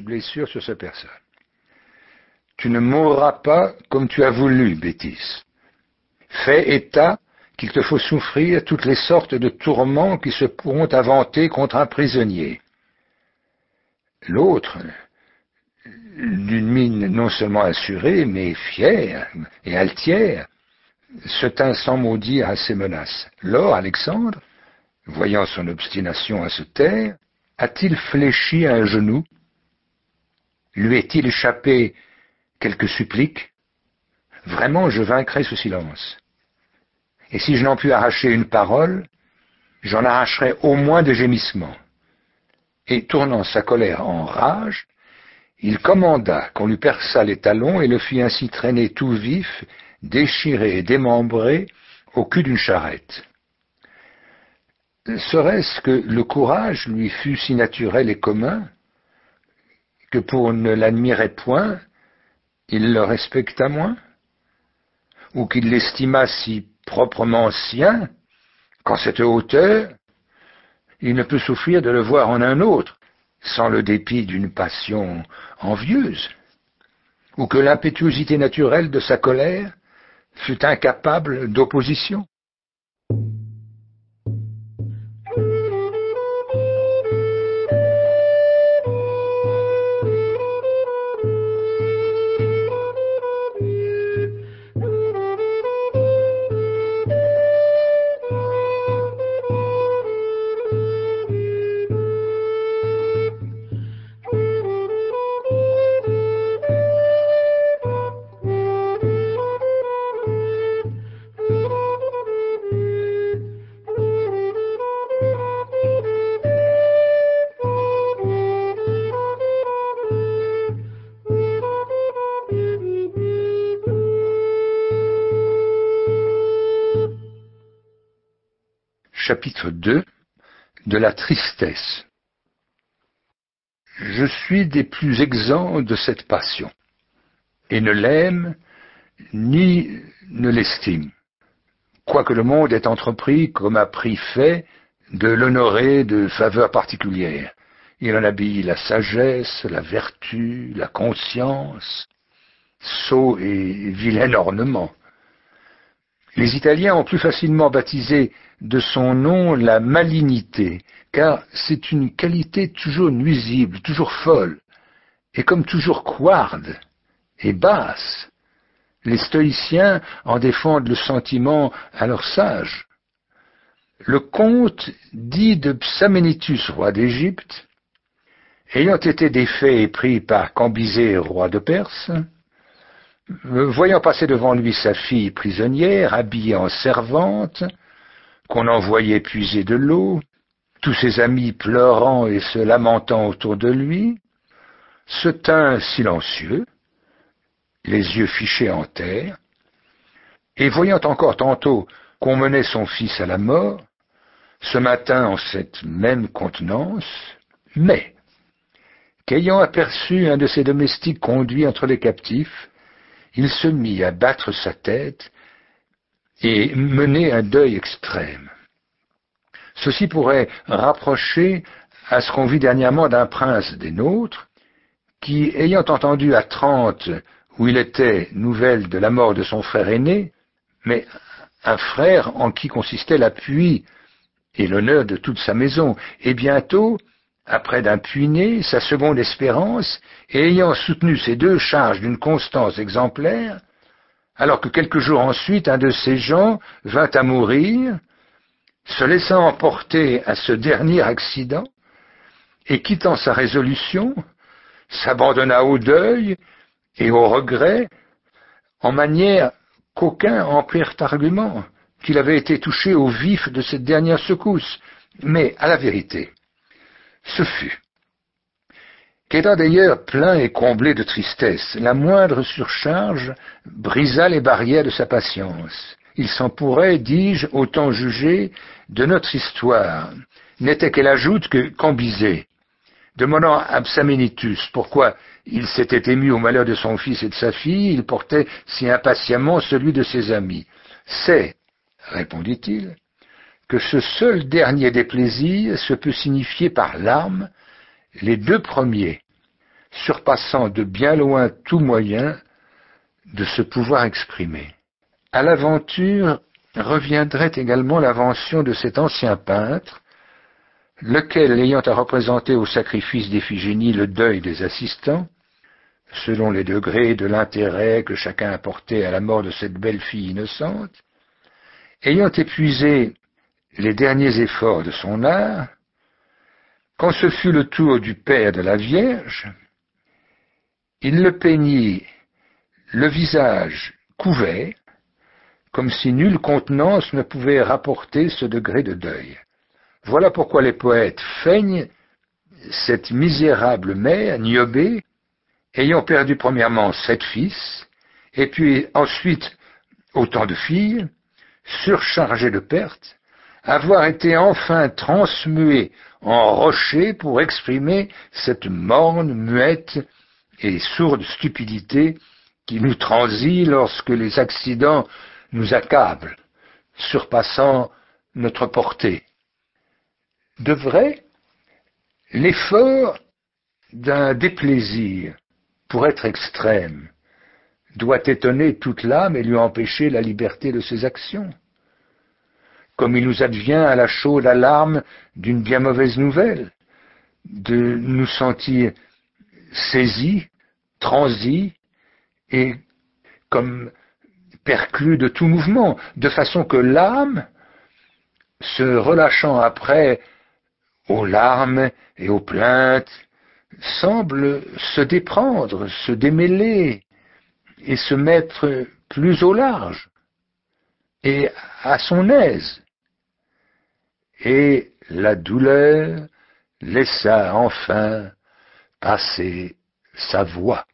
blessure sur sa personne. Tu ne mourras pas comme tu as voulu, bêtise. Fais état qu'il te faut souffrir toutes les sortes de tourments qui se pourront inventer contre un prisonnier. L'autre, d'une mine non seulement assurée, mais fière et altière, se tint sans maudire à ses menaces. Lors, Alexandre, voyant son obstination à se taire, a-t-il fléchi à un genou Lui est-il échappé quelque supplique Vraiment, je vaincrai ce silence. Et si je n'en puis arracher une parole, j'en arracherai au moins des gémissements. Et tournant sa colère en rage, il commanda qu'on lui perçât les talons et le fit ainsi traîner tout vif, déchiré et démembré au cul d'une charrette. Serait-ce que le courage lui fût si naturel et commun? Que pour ne l'admirer point, il le respecta moins? Ou qu'il l'estima si proprement sien qu'en cette hauteur, il ne peut souffrir de le voir en un autre, sans le dépit d'une passion envieuse, ou que l'impétuosité naturelle de sa colère fut incapable d'opposition? Chapitre 2 de la tristesse. Je suis des plus exempts de cette passion, et ne l'aime ni ne l'estime, quoique le monde ait entrepris comme a pris fait de l'honorer de faveurs particulières. Il en habille la sagesse, la vertu, la conscience, sot et vilain ornement. Les Italiens ont plus facilement baptisé de son nom la malignité, car c'est une qualité toujours nuisible, toujours folle, et comme toujours couarde et basse. Les stoïciens en défendent le sentiment à leurs sages. Le comte dit de Psaménitus, roi d'Égypte, ayant été défait et pris par Cambisé, roi de Perse, voyant passer devant lui sa fille prisonnière, habillée en servante, qu'on envoyait puiser de l'eau, tous ses amis pleurant et se lamentant autour de lui, se tint silencieux, les yeux fichés en terre, et voyant encore tantôt qu'on menait son fils à la mort, ce matin en cette même contenance, mais, qu'ayant aperçu un de ses domestiques conduit entre les captifs, il se mit à battre sa tête et mener un deuil extrême. Ceci pourrait rapprocher à ce qu'on vit dernièrement d'un prince des nôtres, qui, ayant entendu à Trente, où il était, nouvelle de la mort de son frère aîné, mais un frère en qui consistait l'appui et l'honneur de toute sa maison, et bientôt, après d'un sa seconde espérance, et ayant soutenu ces deux charges d'une constance exemplaire, alors que quelques jours ensuite un de ces gens vint à mourir, se laissant emporter à ce dernier accident, et quittant sa résolution, s'abandonna au deuil et au regret, en manière qu'aucun en argument, qu'il avait été touché au vif de cette dernière secousse. Mais, à la vérité, ce fut Qu'étant d'ailleurs plein et comblé de tristesse, la moindre surcharge brisa les barrières de sa patience. Il s'en pourrait, dis-je, autant juger de notre histoire. N'était qu'elle ajoute que Cambisé, demandant à Psaménitus pourquoi il s'était ému au malheur de son fils et de sa fille, il portait si impatiemment celui de ses amis. C'est, répondit-il, que ce seul dernier des plaisirs se peut signifier par l'arme, les deux premiers, surpassant de bien loin tout moyen de se pouvoir exprimer. À l'aventure reviendrait également l'invention de cet ancien peintre, lequel, ayant à représenter au sacrifice d'Iphigénie le deuil des assistants, selon les degrés de l'intérêt que chacun apportait à la mort de cette belle fille innocente, ayant épuisé les derniers efforts de son art, quand ce fut le tour du père de la Vierge, il le peignit le visage couvert, comme si nulle contenance ne pouvait rapporter ce degré de deuil. Voilà pourquoi les poètes feignent cette misérable mère, Niobé, ayant perdu premièrement sept fils, et puis ensuite autant de filles, surchargée de pertes, avoir été enfin transmuée en rocher pour exprimer cette morne, muette et sourde stupidité qui nous transit lorsque les accidents nous accablent, surpassant notre portée. De vrai, l'effort d'un déplaisir, pour être extrême, doit étonner toute l'âme et lui empêcher la liberté de ses actions. Comme il nous advient à la chaude alarme d'une bien mauvaise nouvelle, de nous sentir saisis, transis et comme perclus de tout mouvement, de façon que l'âme, se relâchant après aux larmes et aux plaintes, semble se déprendre, se démêler, et se mettre plus au large et à son aise. Et la douleur laissa enfin passer sa voix.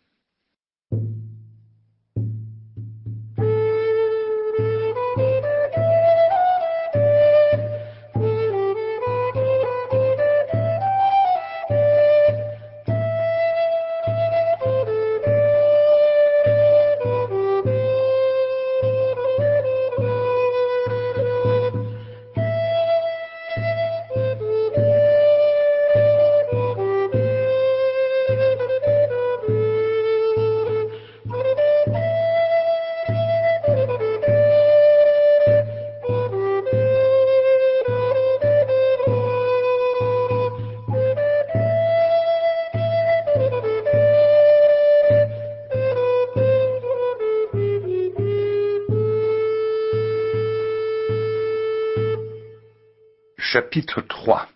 Chapitre 3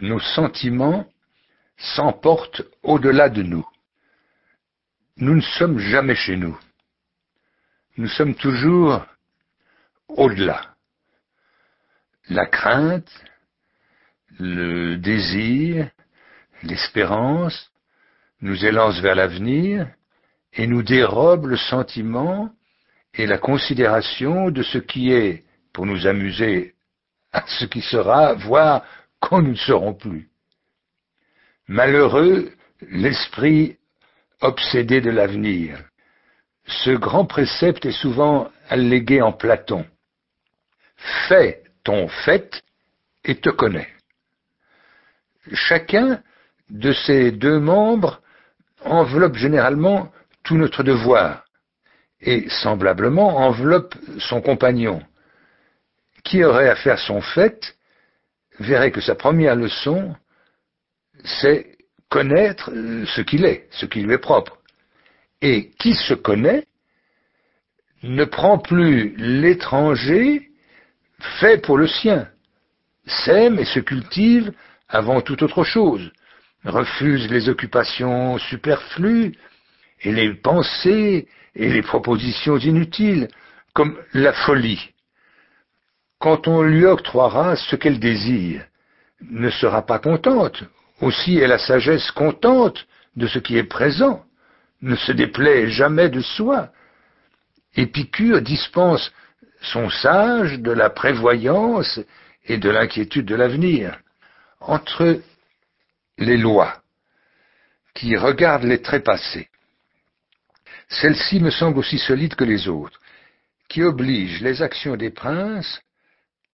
Nos sentiments s'emportent au-delà de nous. Nous ne sommes jamais chez nous. Nous sommes toujours au-delà. La crainte, le désir, l'espérance nous élancent vers l'avenir et nous dérobent le sentiment et la considération de ce qui est, pour nous amuser ce qui sera, voire quand nous ne serons plus. Malheureux l'esprit obsédé de l'avenir. Ce grand précepte est souvent allégué en Platon. Fais ton fait et te connais. Chacun de ces deux membres enveloppe généralement tout notre devoir et semblablement enveloppe son compagnon qui aurait à faire son fait verrait que sa première leçon, c'est connaître ce qu'il est, ce qui lui est propre. Et qui se connaît ne prend plus l'étranger fait pour le sien, s'aime et se cultive avant toute autre chose, refuse les occupations superflues et les pensées et les propositions inutiles, comme la folie, quand on lui octroiera ce qu'elle désire, ne sera pas contente. Aussi est la sagesse contente de ce qui est présent, ne se déplaît jamais de soi. Épicure dispense son sage de la prévoyance et de l'inquiétude de l'avenir. Entre les lois qui regardent les trépassés, celle-ci me semble aussi solide que les autres, qui oblige les actions des princes